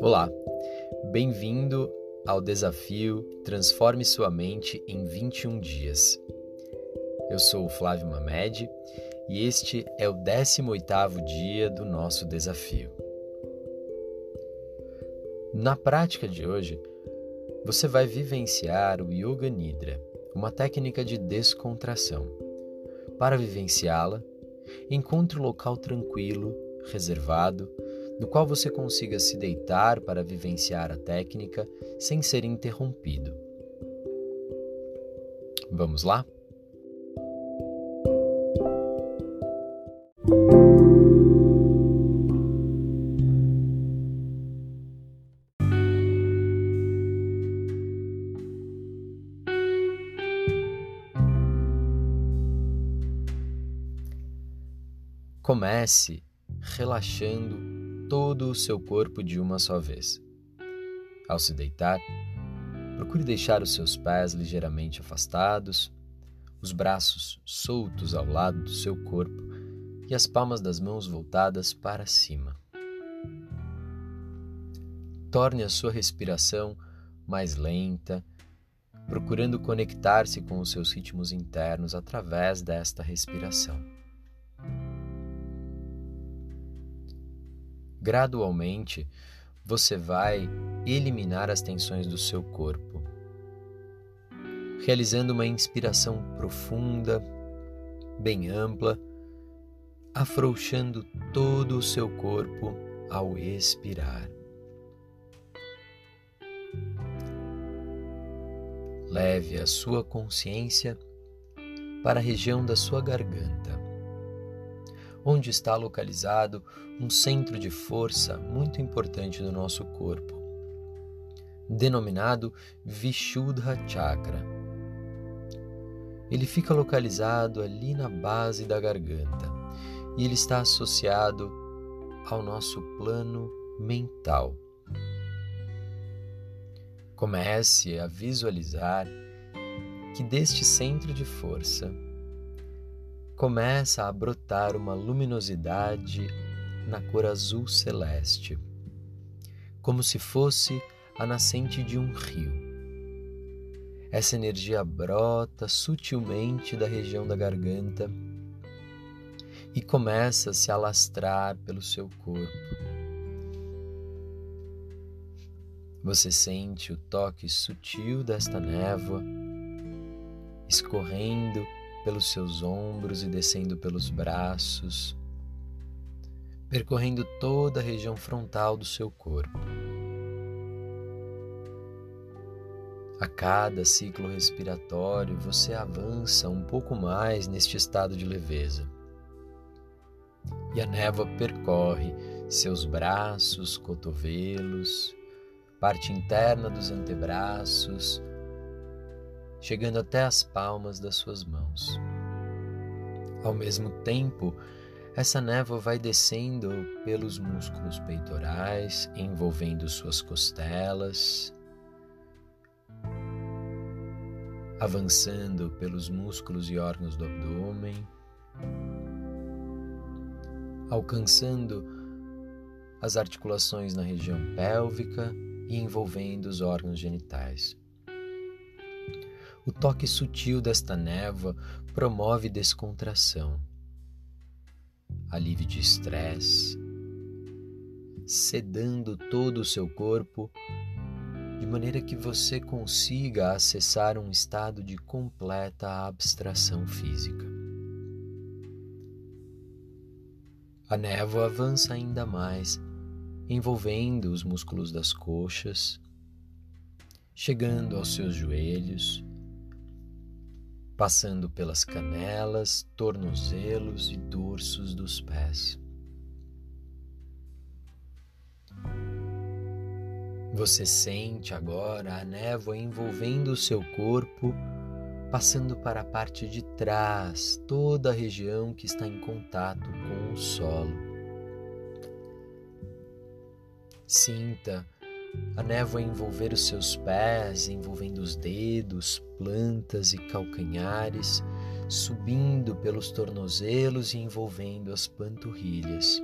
Olá, bem-vindo ao desafio Transforme Sua Mente em 21 Dias. Eu sou o Flávio Mamed e este é o 18º dia do nosso desafio. Na prática de hoje, você vai vivenciar o Yoga Nidra, uma técnica de descontração. Para vivenciá-la, encontre um local tranquilo, reservado, no qual você consiga se deitar para vivenciar a técnica sem ser interrompido. Vamos lá? Comece relaxando todo o seu corpo de uma só vez. Ao se deitar, procure deixar os seus pés ligeiramente afastados, os braços soltos ao lado do seu corpo e as palmas das mãos voltadas para cima. Torne a sua respiração mais lenta, procurando conectar-se com os seus ritmos internos através desta respiração. Gradualmente, você vai eliminar as tensões do seu corpo, realizando uma inspiração profunda, bem ampla, afrouxando todo o seu corpo ao expirar. Leve a sua consciência para a região da sua garganta onde está localizado um centro de força muito importante do nosso corpo, denominado Vishuddha Chakra. Ele fica localizado ali na base da garganta e ele está associado ao nosso plano mental. Comece a visualizar que deste centro de força começa a brotar uma luminosidade na cor azul celeste, como se fosse a nascente de um rio. Essa energia brota sutilmente da região da garganta e começa a se alastrar pelo seu corpo. Você sente o toque sutil desta névoa escorrendo pelos seus ombros e descendo pelos braços, percorrendo toda a região frontal do seu corpo. A cada ciclo respiratório, você avança um pouco mais neste estado de leveza. E a névoa percorre seus braços, cotovelos, parte interna dos antebraços, chegando até as palmas das suas mãos. Ao mesmo tempo, essa névoa vai descendo pelos músculos peitorais, envolvendo suas costelas, avançando pelos músculos e órgãos do abdômen, alcançando as articulações na região pélvica e envolvendo os órgãos genitais. O toque sutil desta névoa promove descontração, alívio de estresse, sedando todo o seu corpo de maneira que você consiga acessar um estado de completa abstração física. A névoa avança ainda mais, envolvendo os músculos das coxas, chegando aos seus joelhos passando pelas canelas, tornozelos e dorsos dos pés. Você sente agora a névoa envolvendo o seu corpo, passando para a parte de trás, toda a região que está em contato com o solo. Sinta a névoa envolver os seus pés, envolvendo os dedos, plantas e calcanhares, subindo pelos tornozelos e envolvendo as panturrilhas.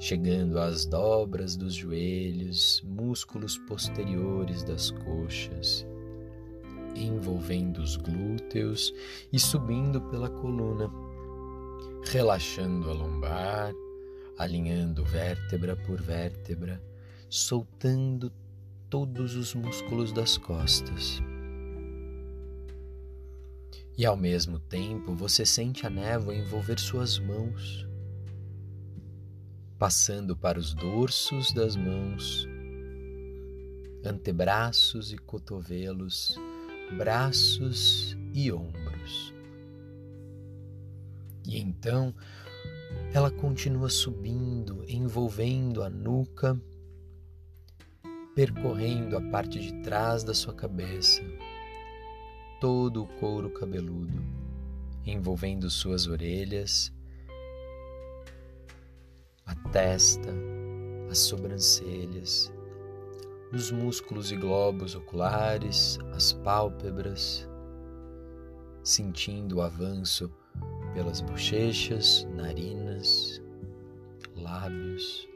chegando às dobras dos joelhos, músculos posteriores das coxas, envolvendo os glúteos e subindo pela coluna, relaxando a lombar, alinhando vértebra por vértebra, soltando todos os músculos das costas. E ao mesmo tempo você sente a névoa envolver suas mãos passando para os dorsos das mãos, antebraços e cotovelos, braços e ombros. E então ela continua subindo, envolvendo a nuca, percorrendo a parte de trás da sua cabeça, todo o couro cabeludo, envolvendo suas orelhas a testa, as sobrancelhas, os músculos e globos oculares, as pálpebras, sentindo o avanço pelas bochechas, narinas, lábios,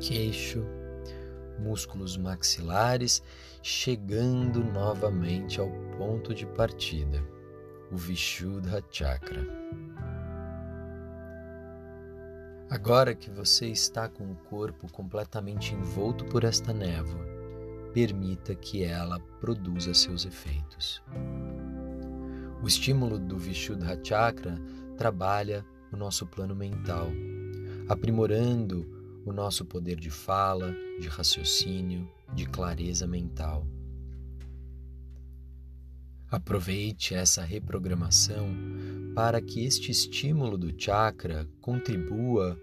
queixo, músculos maxilares, chegando novamente ao ponto de partida, o Vishuddha Chakra. Agora que você está com o corpo completamente envolto por esta névoa, permita que ela produza seus efeitos. O estímulo do Vishuddha Chakra trabalha o nosso plano mental, aprimorando o nosso poder de fala, de raciocínio, de clareza mental. Aproveite essa reprogramação para que este estímulo do chakra contribua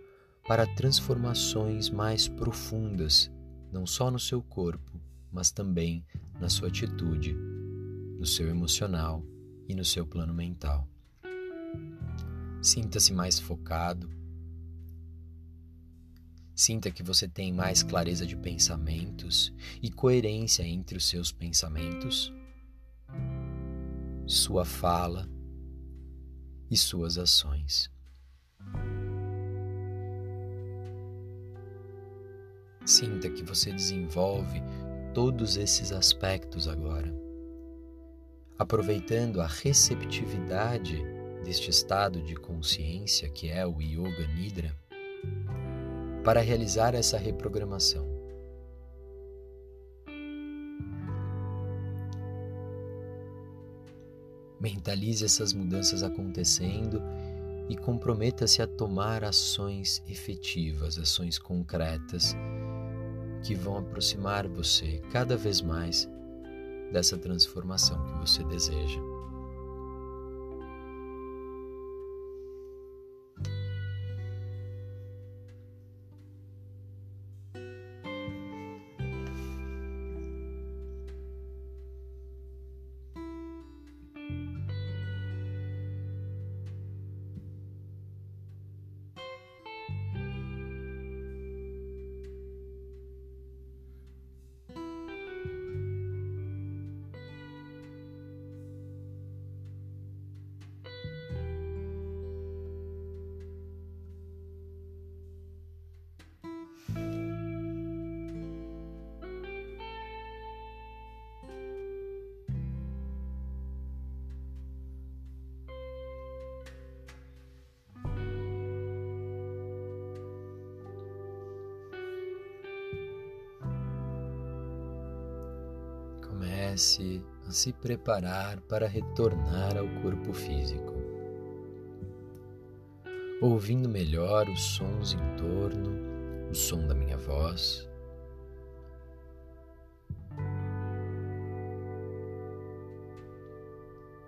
para transformações mais profundas, não só no seu corpo, mas também na sua atitude, no seu emocional e no seu plano mental. Sinta-se mais focado. Sinta que você tem mais clareza de pensamentos e coerência entre os seus pensamentos, sua fala e suas ações. Sinta que você desenvolve todos esses aspectos agora, aproveitando a receptividade deste estado de consciência que é o Yoga Nidra, para realizar essa reprogramação. Mentalize essas mudanças acontecendo e comprometa-se a tomar ações efetivas, ações concretas que vão aproximar você cada vez mais dessa transformação que você deseja. Comece a se preparar para retornar ao corpo físico, ouvindo melhor os sons em torno, o som da minha voz.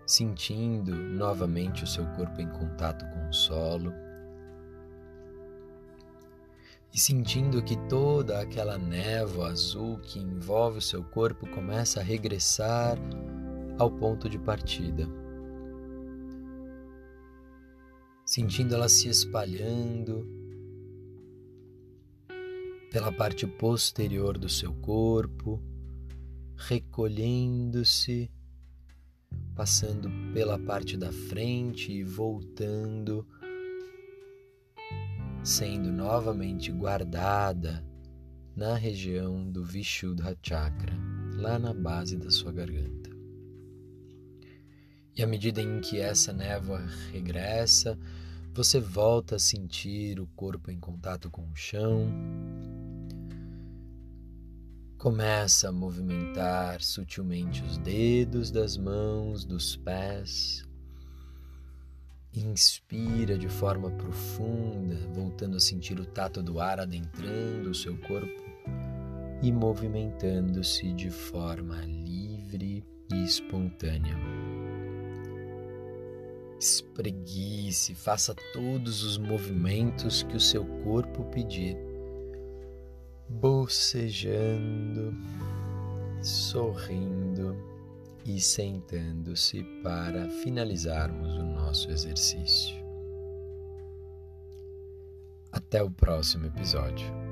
Sentindo novamente o seu corpo em contato com o solo e sentindo que toda aquela névoa azul que envolve o seu corpo começa a regressar ao ponto de partida. Sentindo ela se espalhando pela parte posterior do seu corpo, recolhendo-se, passando pela parte da frente e voltando sendo novamente guardada na região do Vishuddha Chakra, lá na base da sua garganta. E à medida em que essa névoa regressa, você volta a sentir o corpo em contato com o chão. Começa a movimentar sutilmente os dedos das mãos, dos pés. Inspira de forma profunda, voltando a sentir o tato do ar adentrando o seu corpo e movimentando-se de forma livre e espontânea. Espreguice, faça todos os movimentos que o seu corpo pedir, bocejando, sorrindo e sentando-se para finalizarmos o nosso exercício. Até o próximo episódio.